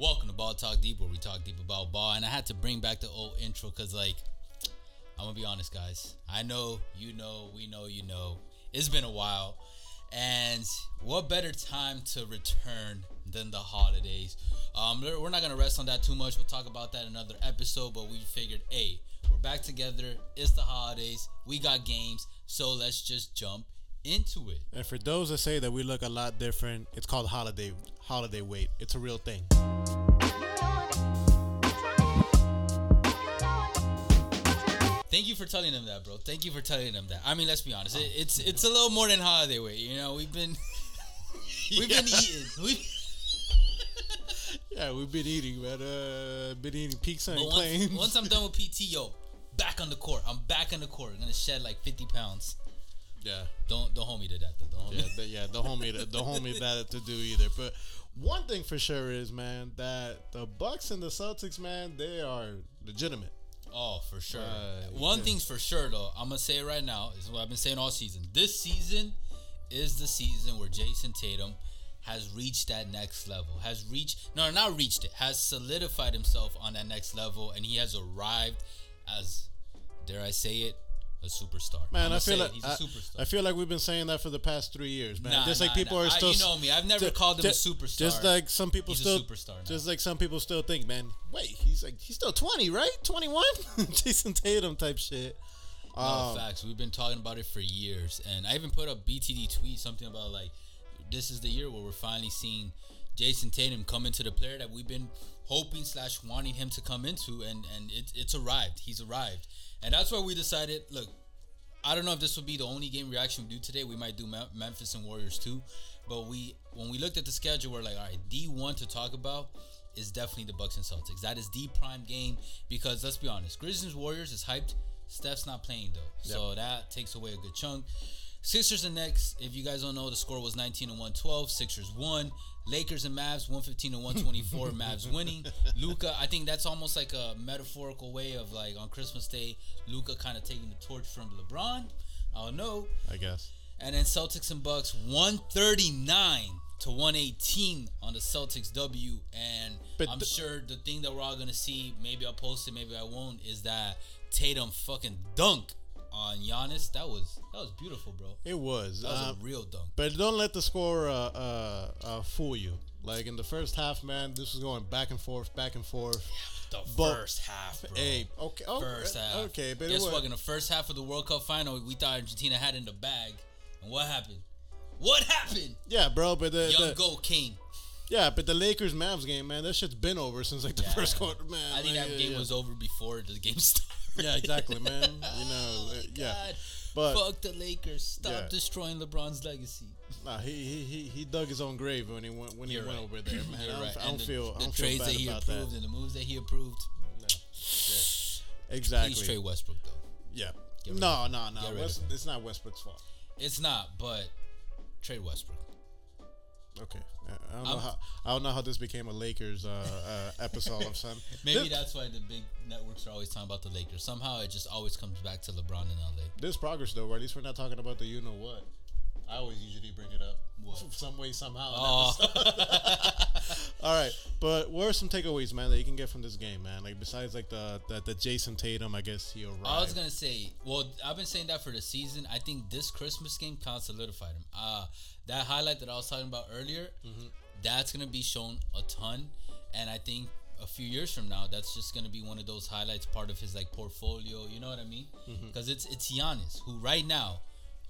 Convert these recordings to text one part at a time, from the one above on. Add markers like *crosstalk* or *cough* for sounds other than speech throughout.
Welcome to Ball Talk Deep, where we talk deep about ball. And I had to bring back the old intro because, like, I'm gonna be honest, guys. I know, you know, we know, you know. It's been a while, and what better time to return than the holidays? Um, we're not gonna rest on that too much. We'll talk about that in another episode. But we figured, hey, we're back together. It's the holidays. We got games, so let's just jump into it. And for those that say that we look a lot different, it's called holiday holiday weight. It's a real thing. Thank you for telling them that, bro. Thank you for telling them that. I mean, let's be honest. It, it's it's a little more than holiday weight. You know, we've been *laughs* we've been eating. We *laughs* Yeah, we've been eating, man. Uh, been eating pizza and but claims. once, once I'm done with PT, yo, back on the court. I'm back on the court. I'm gonna shed like 50 pounds. yeah, Don't don't hold me to that though. Don't hold yeah, me. the, yeah. Don't hold me, to, don't hold me *laughs* that to do either. But one thing for sure is, man, that the Bucks and the Celtics, man, they are legitimate. Oh, for sure. Right, One yeah. thing's for sure though. I'm gonna say it right now. Is what I've been saying all season. This season is the season where Jayson Tatum has reached that next level. Has reached no, not reached it. Has solidified himself on that next level, and he has arrived as, dare I say it, a superstar. Man, I feel like he's I, a superstar. I feel like we've been saying that for the past three years, man. Nah, just nah, like people nah. are I- still. you know me. I've never called him a superstar. Just like some people He's still. superstar. Just like some people still think, man. Wait, he's like he's still twenty, right? Twenty one, *laughs* Jayson Tatum type shit. No, Um, facts. We've been talking about it for years, and I even put up BTD tweet something about like this is the year where we're finally seeing Jayson Tatum come into the player that we've been hoping slash wanting him to come into, and and it, it's arrived. He's arrived, and that's why we decided. Look, I don't know if this will be the only game reaction we do today. We might do Mem- Memphis and Warriors too, but we when we looked at the schedule, we're like, all right, D one to talk about is definitely the Bucks and Celtics. That is the prime game because let's be honest, Grizzlies Warriors is hyped. Steph's not playing though, so that takes away a good chunk. Sixers and Knicks. if you guys don't know, the score was 19 and 112. Sixers won. Lakers and Mavs 115 and 124. *laughs* Mavs winning. Luka, I think that's almost like a metaphorical way of like on Christmas Day, Luka kind of taking the torch from LeBron. I don't know. I guess. And then Celtics and Bucks 139 to 118 on the Celtics W. And But I'm th- sure the thing that we're all gonna see, maybe I'll post it, maybe I won't, is that Tatum fucking dunk on Giannis. That was that was beautiful, bro. It was. That was Um, a real dunk. but don't let the score uh, uh, uh, fool you. Like in the first half, man, this was going back and forth, back and forth. The but- first half, bro. Hey, okay, okay, First half. okay, but guess was, what? In the first half of the World Cup final, we thought Argentina had in the bag, and what happened? What happened? yeah, bro. But the, Young the Goat King. yeah, but the Lakers Mavs game, man, that shit's been over since like the Yeah. first quarter, man. I think like, that yeah, game was over before the game *laughs* started. Yeah, exactly, man. You *laughs* know, uh, yeah. God. But Fuck the Lakers. Stop Yeah. destroying LeBron's legacy. nah, he, he he he dug his own grave when he went when he You're went right. over there, man. *laughs* You're I don't, right. I don't the, feel the I don't feel trades bad that he about approved that. and the moves that he approved. Exactly. Please trade Westbrook though. Yeah. Rid No, no, no. West, it's not Westbrook's fault. It's not, but trade Westbrook. Okay. I don't know I'm- how I don't know how this became a Lakers uh, uh, episode of some. *laughs* Maybe this, that's why the big networks are always talking about the Lakers. Somehow it just always comes back to LeBron in LA. this progress though. Or at least we're not talking about the you know what. I always usually bring it up. What? Some way somehow. Oh. *laughs* All right, but what are some takeaways, man, that you can get from this game, man? Like besides like the the, the Jayson Tatum, I guess he arrived. I was gonna say, well, I've been saying that for the season. I think this Christmas game kind of solidified him. Uh that highlight that I was talking about earlier, Mm-hmm. that's gonna be shown a ton, and I think a few years from now, that's just gonna be one of those highlights, part of his like portfolio. You know what I mean? Mm-hmm. Because it's it's Giannis who right now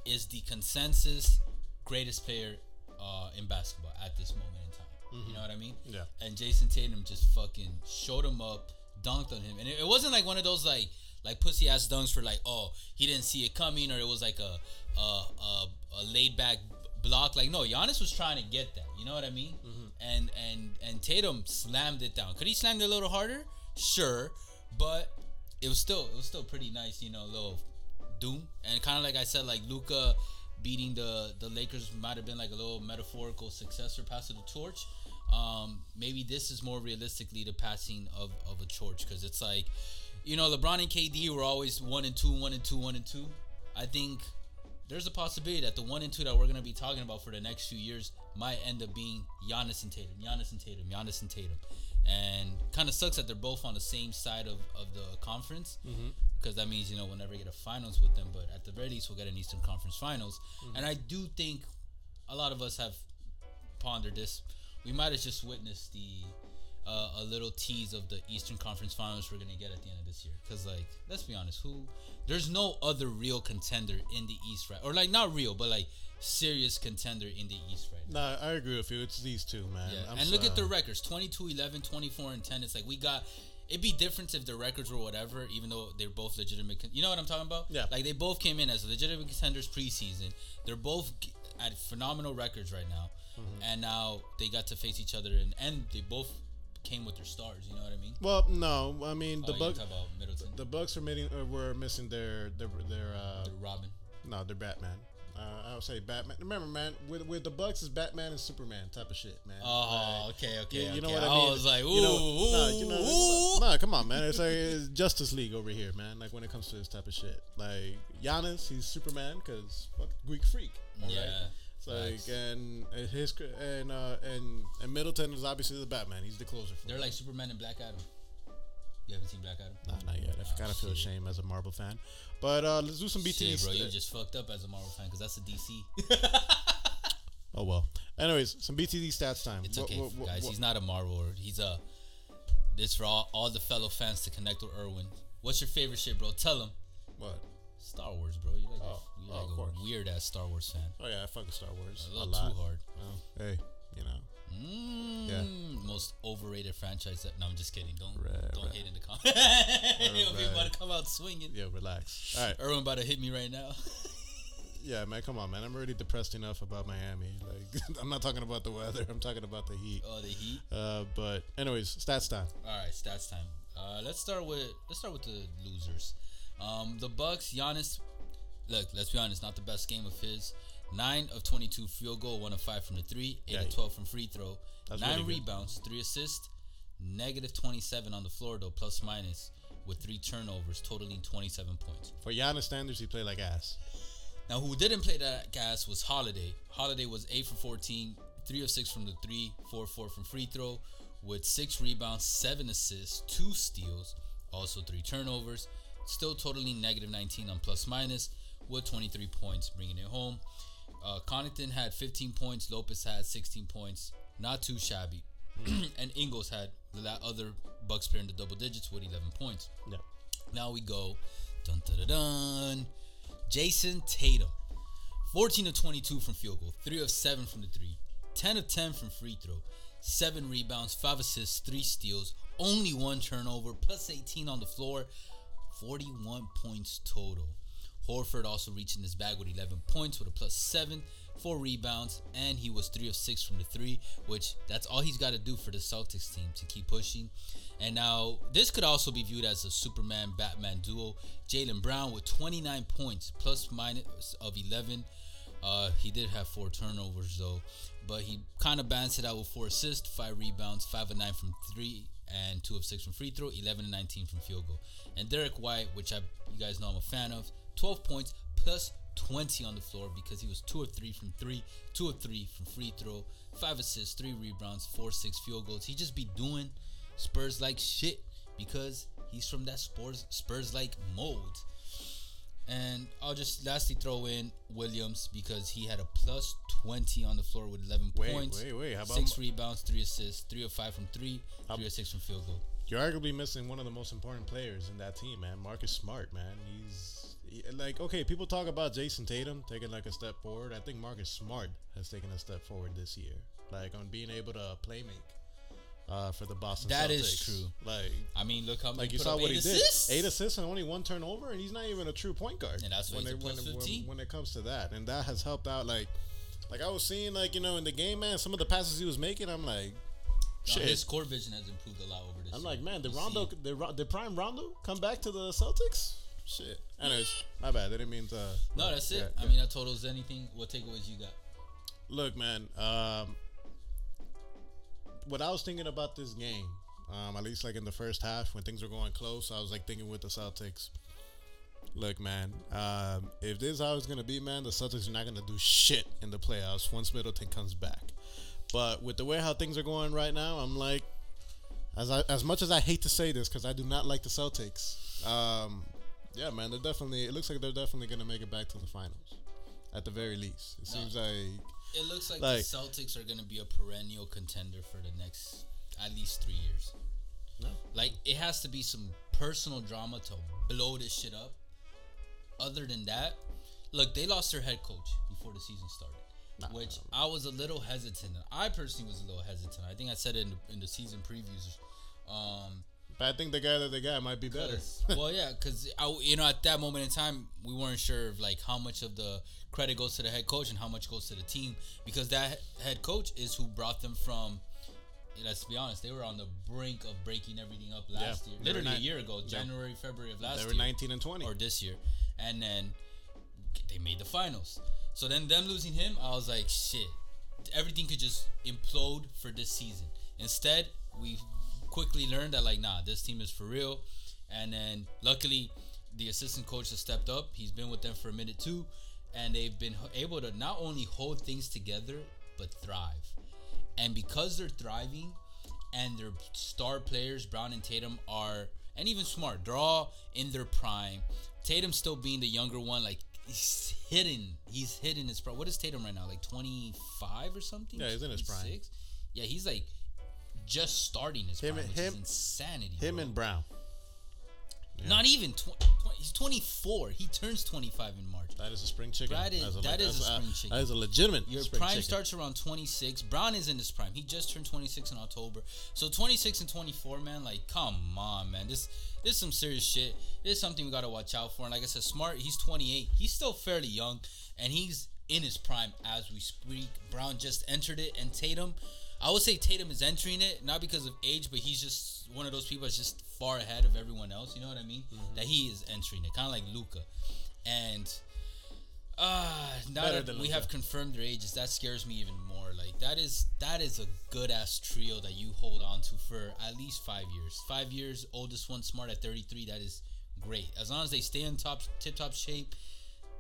is the consensus greatest player uh, in basketball at this moment in time. You know what I mean? Mm-hmm. Yeah. And Jayson Tatum just fucking showed him up, dunked on him, and it, it wasn't like one of those like like pussy ass dunks for like oh he didn't see it coming or it was like a a a, a laid back block. Like no, Giannis was trying to get that. You know what I mean? And and and Tatum slammed it down. Could he slam it a little harder? Sure, but it was still it was still pretty nice. You know, little doom and kind of like I said, like Luka beating the the Lakers might have been like a little metaphorical successor pass of the torch. Um, maybe this is more realistically the passing of, of a torch because it's like, you know, LeBron and KD were always one and two, one and two, one and two. I think there's a possibility that the one and two that we're gonna be talking about for the next few years might end up being Giannis and Tatum, Giannis and Tatum, Giannis and Tatum. and kind of sucks that they're both on the same side of, of the conference because that means you know we'll never get a finals with them. But at the very least, we'll get an Eastern Conference Finals, and I do think a lot of us have pondered this. We might have just witnessed the uh, a little tease of the Eastern Conference Finals we're gonna get at the end of this year. Because like, let's be honest, who there's no other real contender in the East right, or like not real, but like serious contender in the East right now. Nah, I agree with you. It's these two, man. Yeah, I'm and look at the records 22 11, 24 and 10. It's like we got. It'd be different if the records were whatever, even though they're both legitimate. Con- you know what I'm talking about? Yeah. Like they both came in as legitimate contenders preseason. They're both at phenomenal records right now, Mm-hmm. and now they got to face each other, and and they both came with their stars. You know what I mean? Well, no, I mean the oh, Bucks. talk about Middleton, The Bucks are missing. Uh, were missing their their their. Uh, the Robin. no, they're Batman. Uh, I would say Batman. Remember, man, with with the Bucks is Batman and Superman type of shit, man. Oh, Like, okay, okay. you, you know okay. what I mean? I was like, ooh, you know, nah, you know, ooh. nah, come on, man. It's like it's Justice League over here, man. Like when it comes to this type of shit, like Giannis, he's Superman because Greek freak. all right? Yeah. It's like facts. and and his and uh and and Middleton is obviously the Batman. He's the closer. For They're it. like Superman and Black Adam. You haven't seen Black Adam? Nah, not yet. I Ah, kind of feel ashamed as a Marvel fan. But uh, let's do some BT. Shit, bro, you st- just fucked up as a Marvel fan because that's a DC. *laughs* oh well. Anyways, some BTD stats time. It's okay, what- what- guys. what- He's not a Marveler. He's a. This for all, all the fellow fans to connect with Irwin. What's your favorite shit, bro? Tell him. what? Star Wars, bro. You like, Oh, a, you oh, like a weird ass Star Wars fan. Oh yeah, I fucking Star Wars A a, little lot. too hard. Well, hey, you know. Mm, Yeah. Most overrated franchise. That, no, I'm just kidding. Don't Right, don't right. hate in the comments. *laughs* He'll right. about to come out swinging. Yeah, relax. All right. Irwin about to hit me right now. *laughs* Yeah, man, come on, man. I'm already depressed enough about Miami. Like, *laughs* I'm not talking about the weather. I'm talking about the heat. oh, the Heat. Uh, but anyways, stats time. All right, stats time. Uh, let's start with let's start with the losers. Um, the Bucks, Giannis. Look, let's be honest, not the best game of his. Nine of twenty-two field goal, one of five from the three, eight Yeah, of twelve from free throw, nine really rebounds, three assists, negative twenty-seven on the floor though, plus minus with three turnovers, totaling twenty-seven points. For Giannis standards, he played like ass. Now, who didn't play that ass was Holiday. Holiday was 8 for 14, 3 of 6 from the 3, 4 4 from free throw, with 6 rebounds, 7 assists, 2 steals, also 3 turnovers, still totally negative 19 on plus minus, with 23 points, bringing it home. Uh, Connaughton had 15 points, Lopez had 16 points, not too shabby. *clears throat* and Ingles had the other Bucks player in the double digits with 11 points. Yeah. Now we go dun dun dun dun. Jayson Tatum. 14 of 22 from field goal, 3 of 7 from the 3, 10 of 10 from free throw, 7 rebounds, 5 assists, 3 steals, only 1 turnover, plus 18 on the floor, 41 points total. Horford also reaching his bag with 11 points with a plus 7, 4 rebounds, and he was 3 of 6 from the 3, which that's all he's got to do for the Celtics team to keep pushing. And now, this could also be viewed as a Superman Batman duo. Jaylen Brown with 29 points, plus minus of 11. Uh, he did have four turnovers though, but he kind of balanced it out with four assists, five rebounds, five of nine from three, and two of six from free throw, 11 and 19 from field goal. And Derrick White, which I you guys know I'm a fan of, 12 points plus 20 on the floor because he was two of three from three, two of three from free throw, five assists, three rebounds, four six field goals. He just be doing Spurs like shit because he's from that Spurs Spurs like mold. And I'll just lastly throw in Williams because he had a plus 20 on the floor with 11 Wait, points. wait, wait. How about six rebounds, three assists, three of five from three, How- three of six from field goal. You're arguably missing one of the most important players in that team, man. Marcus Smart, man. He's he- like okay. People talk about Jayson Tatum taking like a step forward. I think Marcus Smart has taken a step forward this year, like on being able to play make uh, for the Boston. That Celtics. is true. Like I mean, look how like he you put saw up what eight he assists. did. Eight assists and only one turnover, and he's not even a true point guard. And that's when it, when, it- 15. when, when it comes to that, and that has helped out. Like like I was seeing, like you know, in the game, man, some of the passes he was making, I'm like. No, Shit. his core vision has improved a lot over this. I'm year. like, man, did Rondo, see it. did, did Prime Rondo come back to the Celtics? Shit. Anyways, my bad. I didn't mean to. No, that's it. Yeah, I yeah. mean, that totals anything. What takeaways you got? Look, man. Um, what I was thinking about this game, um, at least like in the first half when things were going close, I was like thinking with the Celtics. Look, man. Um, if this is how it's gonna be, man, the Celtics are not gonna do shit in the playoffs once Middleton comes back. But with the way how things are going right now, I'm like, as I, as much as I hate to say this because I do not like the Celtics. Um, yeah, man, they're definitely. It looks like they're definitely gonna make it back to the finals, at the very least. It No. seems like It looks like, Like- the Celtics are going to be a perennial contender for the next at least three years. no. Like it has to be some personal drama to blow this shit up. Other than that, look, they lost their head coach before the season started, Nah, which I was a little hesitant. I personally was a little hesitant. I think I said it in the, in the season previews. Um, But I think the guy that they got might be better. well, yeah, because you know at that moment in time we weren't sure of like how much of the credit goes to the head coach and how much goes to the team because that head coach is who brought them from. Eh, let's be honest, they were on the brink of breaking everything up last Yeah, year, literally a year ago, yeah. January, February of last they were year, 19 and 20. or this year, and then they made the finals. So then them losing him, I was like, shit, everything could just implode for this season. Instead, we quickly learned that like, nah, this team is for real. And then luckily, the assistant coach has stepped up. He's been with them for a minute too, and they've been able to not only hold things together but thrive. And because they're thriving and their star players, Brown and Tatum, are, and even Smart, they're all in their prime. Tatum still being the younger one, like he's hidden. He's hidden his prime. What is Tatum right now? Like 25 or something? Yeah, he's in his prime. 26? Yeah, he's like just starting his Him prime, which him- is insanity. Him bro. and Brown. Yeah. Not even 20, 20 He's 24. He turns 25 in March. That is a spring chicken. That is- That's that is that's a spring chicken. That is a legitimate. Your spring prime chicken. starts around 26. Brown is in his prime. He just turned 26 in October. So 26 and 24, man, like come on, man. This this is some serious shit. This is something we got to watch out for. And like I said, Smart, he's 28. He's still fairly young and he's in his prime as we speak. Brown just entered it and Tatum I would say Tatum is entering it not because of age, but he's just one of those people that's just far ahead of everyone else. You know what I mean? Mm-hmm. That he is entering it, kind of like Luka. And uh, now Better that we Luka. have confirmed their ages, that scares me even more. Like that is that is a good ass trio that you hold on to for at least five years. Five years, oldest one smart at thirty three. That is great. As long as they stay in top tip top shape,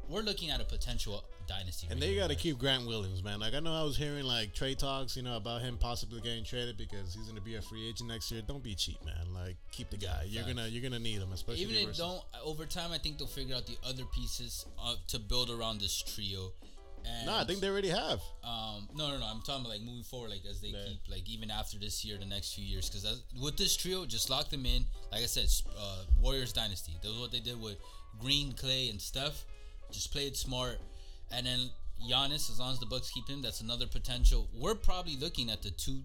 we're looking at a potential dynasty. And they got to keep Grant Williams, man. Like I know I was hearing like trade talks, you know, about him possibly getting traded because he's gonna be a free agent next year. Don't be cheap, man. Like keep the guy. You're gonna you're gonna need him, especially Even if don't over time, I think they'll figure out the other pieces uh, to build around this trio. And, Nah, I think they already have. Um, no, no, no. I'm talking about like moving forward, like as they Yeah. keep, like even after this year, the next few years. Because with this trio, just lock them in. Like I said, uh, Warriors dynasty. That was what they did with Green, Clay, and Steph. Just play it smart, and then Giannis. As long as the Bucks keep him, that's another potential. We're probably looking at the two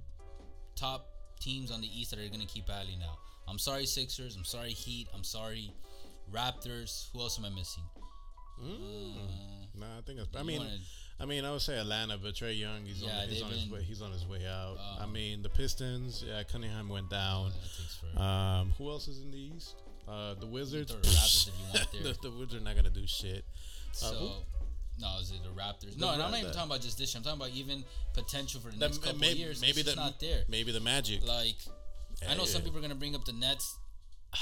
top teams on the East that are going to keep battling now. I'm sorry, Sixers. I'm sorry, Heat. I'm sorry, Raptors. Who else am I missing? Nah, I think it's, I mean, wanna- I mean, I would say Atlanta, but Trae Young, he's Yeah, on, he's on his way. He's on his way out. I Um, mean, the Pistons. Yeah, Cunningham went down. Um, who else is in the East? Uh, the Wizards. the Raptors if you want *laughs* there. the, Wizards are not gonna do shit. So, who? No, is it the Raptors? The no, and I'm not even the- talking about just this year. I'm talking about even potential for the The- next couple maybe, of years. maybe it's the not there. Maybe the Magic. Like, I know some people are gonna bring up the Nets. *sighs*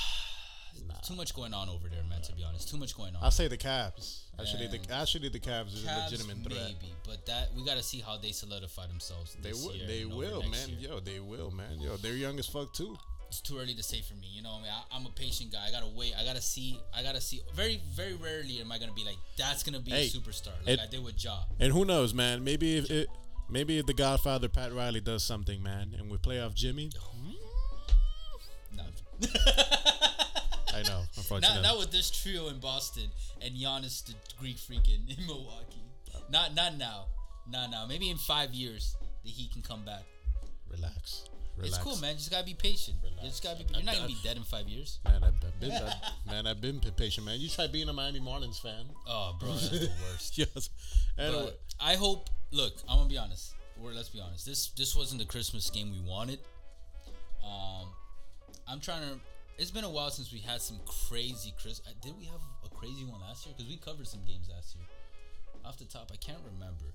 Nah. Too much going on over there, man. To be honest, too much going on. I'll say the Cavs. Actually, the actually the Cavs is a legitimate threat. maybe, but that we got to see how they solidify themselves. They This will. year They and over will, man. year. Yo, they will, man. Yo, they're young as fuck too. It's too early to say for me. You know, I mean, I, I'm a patient guy. I gotta wait. I gotta see. I gotta see. Very, very rarely am I gonna be like, that's gonna be Hey, a superstar, like it- I did with Ja. And who knows, man? Maybe if it, maybe if the Godfather Pat Riley does something, man, and we play off Jimmy. No. *laughs* I know, *laughs* unfortunately. Not, not with this trio in Boston and Giannis the Greek freak in, *laughs* in Milwaukee. Not not now. Not now. Maybe in five years that he can come back. Relax. Relax. It's cool, man. You just gotta be patient. You just gotta be. You're not gonna be dead in five years. Man, I've, I've been, I've, man, I've been patient, man. You try being a Miami Marlins fan. Oh, bro, that's the *laughs* worst. yes. Anyway, But I hope. Look, I'm gonna be honest. We're, let's be honest. This this wasn't the Christmas game we wanted. Um, I'm trying to. It's been a while since we had some crazy Chris. uh, Did we have a crazy one last year? Because we covered some games last year. Off the top, I can't remember.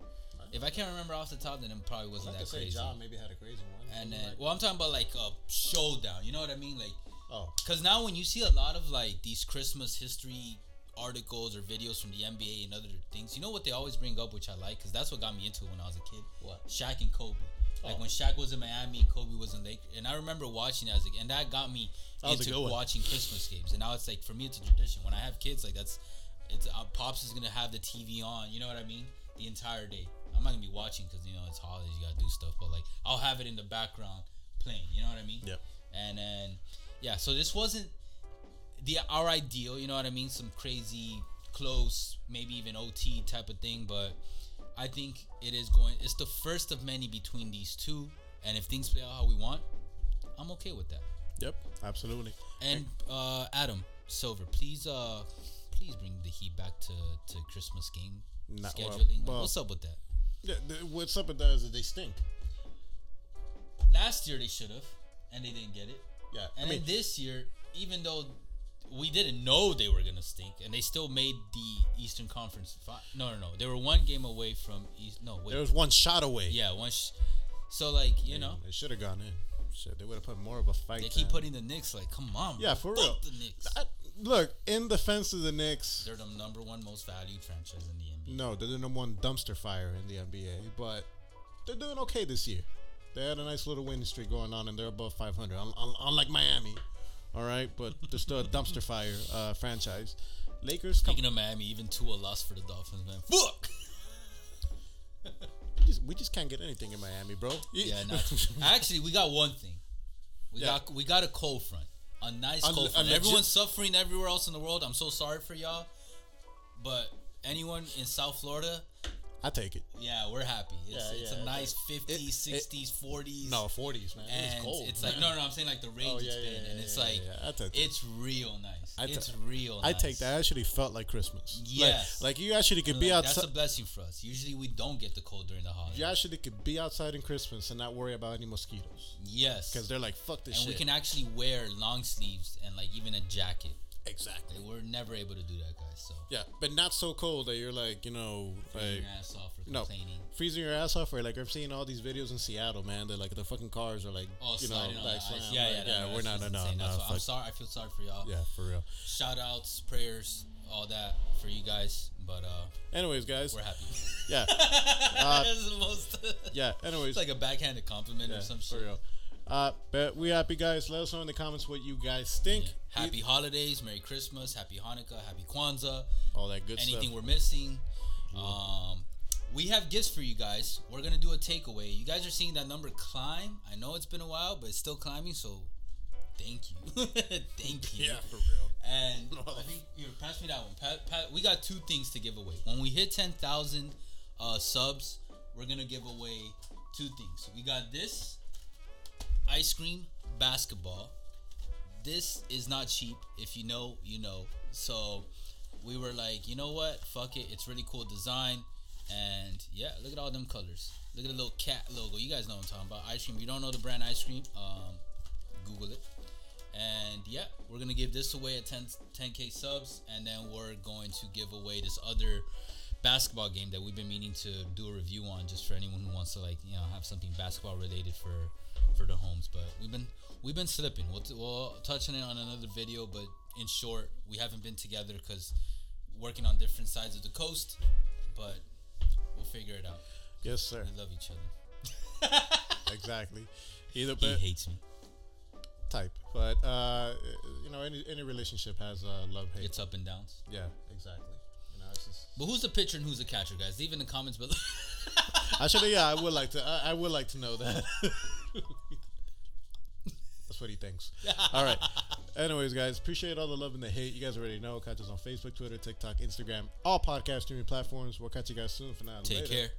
If I can't remember off the top, then it probably wasn't that crazy. John maybe had a crazy one. And then, well, I'm talking about like a showdown. You know what I mean? Like, oh, because now when you see a lot of like these Christmas history articles or videos from the NBA and other things, you know what they always bring up, which I like, because that's what got me into it when I was a kid. What? Shaq and Kobe. Like Oh. when Shaq was in Miami and Kobe was in Lake, and I remember watching as a, and that got me That into watching Christmas games. And now it's like for me, it's a tradition. When I have kids, like that's, it's uh, pops is gonna have the TV on. You know what I mean? The entire day. I'm not gonna be watching because you know it's holidays. You gotta do stuff, but like I'll have it in the background playing. You know what I mean? Yeah. And then yeah, so this wasn't the our ideal. You know what I mean? Some crazy close, maybe even OT type of thing, but I think it is going. It's the first of many between these two, and if things play out how we want, I'm okay with that. Yep. Absolutely. And uh, Adam Silver, please, uh, please bring the Heat back to to Christmas game Not- scheduling. Like, well- what's up with that? Yeah, what's up with that is that they stink. Last year they should have, and they didn't get it. Yeah. And I mean, then this year, even though we didn't know they were gonna stink, and they still made the Eastern Conference. Fi- no, no, no. They were one game away from East. No, wait. there was one shot away. yeah, one. Sh- so like you know, they should have gone in. Shit, they would have put more of a fight. they keep down. putting the Knicks like, come on. Yeah, bro, for real. The Knicks. I- look, in defense of the Knicks, They're the number one most valued franchise in the NBA. no, they're the number one dumpster fire in the NBA, but they're doing okay this year. They had a nice little winning streak going on, and they're above 500. Un- un- unlike Miami, all right, but they're still a dumpster fire uh, franchise. Lakers, come, Speaking of Miami, even Tua lost for the Dolphins, man. Fuck. *laughs* we, just, we just can't get anything in Miami, bro. Yeah, not actually, we got one thing. We Yeah. got we got a cold front, a nice A- cold a front. legit- Everyone's suffering everywhere else in the world. I'm so sorry for y'all, but anyone in South Florida, I take it. yeah, we're happy. It's, Yeah, it's yeah, a nice it- 50s, it- 60s, 40s. No, 40s, man. and it's cold. it's like no, no. I'm saying like the range Oh, yeah, it's yeah, been, yeah, and it's yeah, like yeah, I it's real nice. I ta- it's real. I nice. take that. I actually felt like Christmas. Like- Yes. Like, you actually could be Like, that's a blessing for us. Usually we don't get the cold during the holidays. You actually could be outside in Christmas and not worry about any mosquitoes Yes. because they're like, "Fuck this and shit." we can actually wear long sleeves and like even a jacket. Exactly. We're never able to do that, guys. So Yeah, but not so cold that you're like, you know, freezing like your ass off for no. complaining. freezing your ass off. Or like I've seen all these videos in Seattle, man. They're like the fucking cars are like, Oh, you know, like. Yeah, like, yeah, no, we're not, no, no, no. I'm sorry. I feel sorry for y'all. Yeah, for real. Shout outs, prayers, all that for you guys. But uh, Anyways, guys. we're happy. Yeah, *laughs* most. yeah. Anyways, it's like a backhanded compliment yeah, or some shit. for real. Uh, but we happy guys. Let us know in the comments what you guys think. Happy holidays, Merry Christmas, Happy Hanukkah, Happy Kwanzaa. all that good stuff. anything stuff. we're missing. Um, we have gifts for you guys. We're gonna do a takeaway. You guys are seeing that number climb. I know it's been a while, but it's still climbing. So, thank you, *laughs* thank you. Yeah, for real. And *laughs* I think here, pass me that one. Pa- pa- we got two things to give away. When we hit ten thousand uh, subs, we're gonna give away two things. We got this ice cream basketball. This is not cheap. If you know, you know. So we were like, you know what? Fuck it. It's really cool design. And yeah, look at all them colors. Look at the little cat logo. You guys know what I'm talking about. Ice cream. If you don't know the brand ice cream, um, Google it. And yeah, we're gonna give this away at 10 10k subs, and then we're going to give away this other basketball game that we've been meaning to do a review on, just for anyone who wants to like you know have something basketball related for for the homes. But we've been we've been slipping. We'll, t- we'll touch on it on another video, but in short, we haven't been together because working on different sides of the coast. But we'll figure it out. Yes, sir. We love each other. *laughs* *laughs* exactly. Either He but hates me. type, but uh, you know, any any relationship has uh, love hate. It's up and downs. yeah, exactly. You know, it's just But who's the pitcher and who's the catcher, guys? Leave in the comments below. actually, yeah, I would *laughs* like to. I, I would like to know that. That's what he thinks. All right. Anyways, guys, appreciate all the love and the hate. You guys already know. Catch us on Facebook, Twitter, TikTok, Instagram, all podcast streaming platforms. We'll catch you guys soon. For now, Take later. care.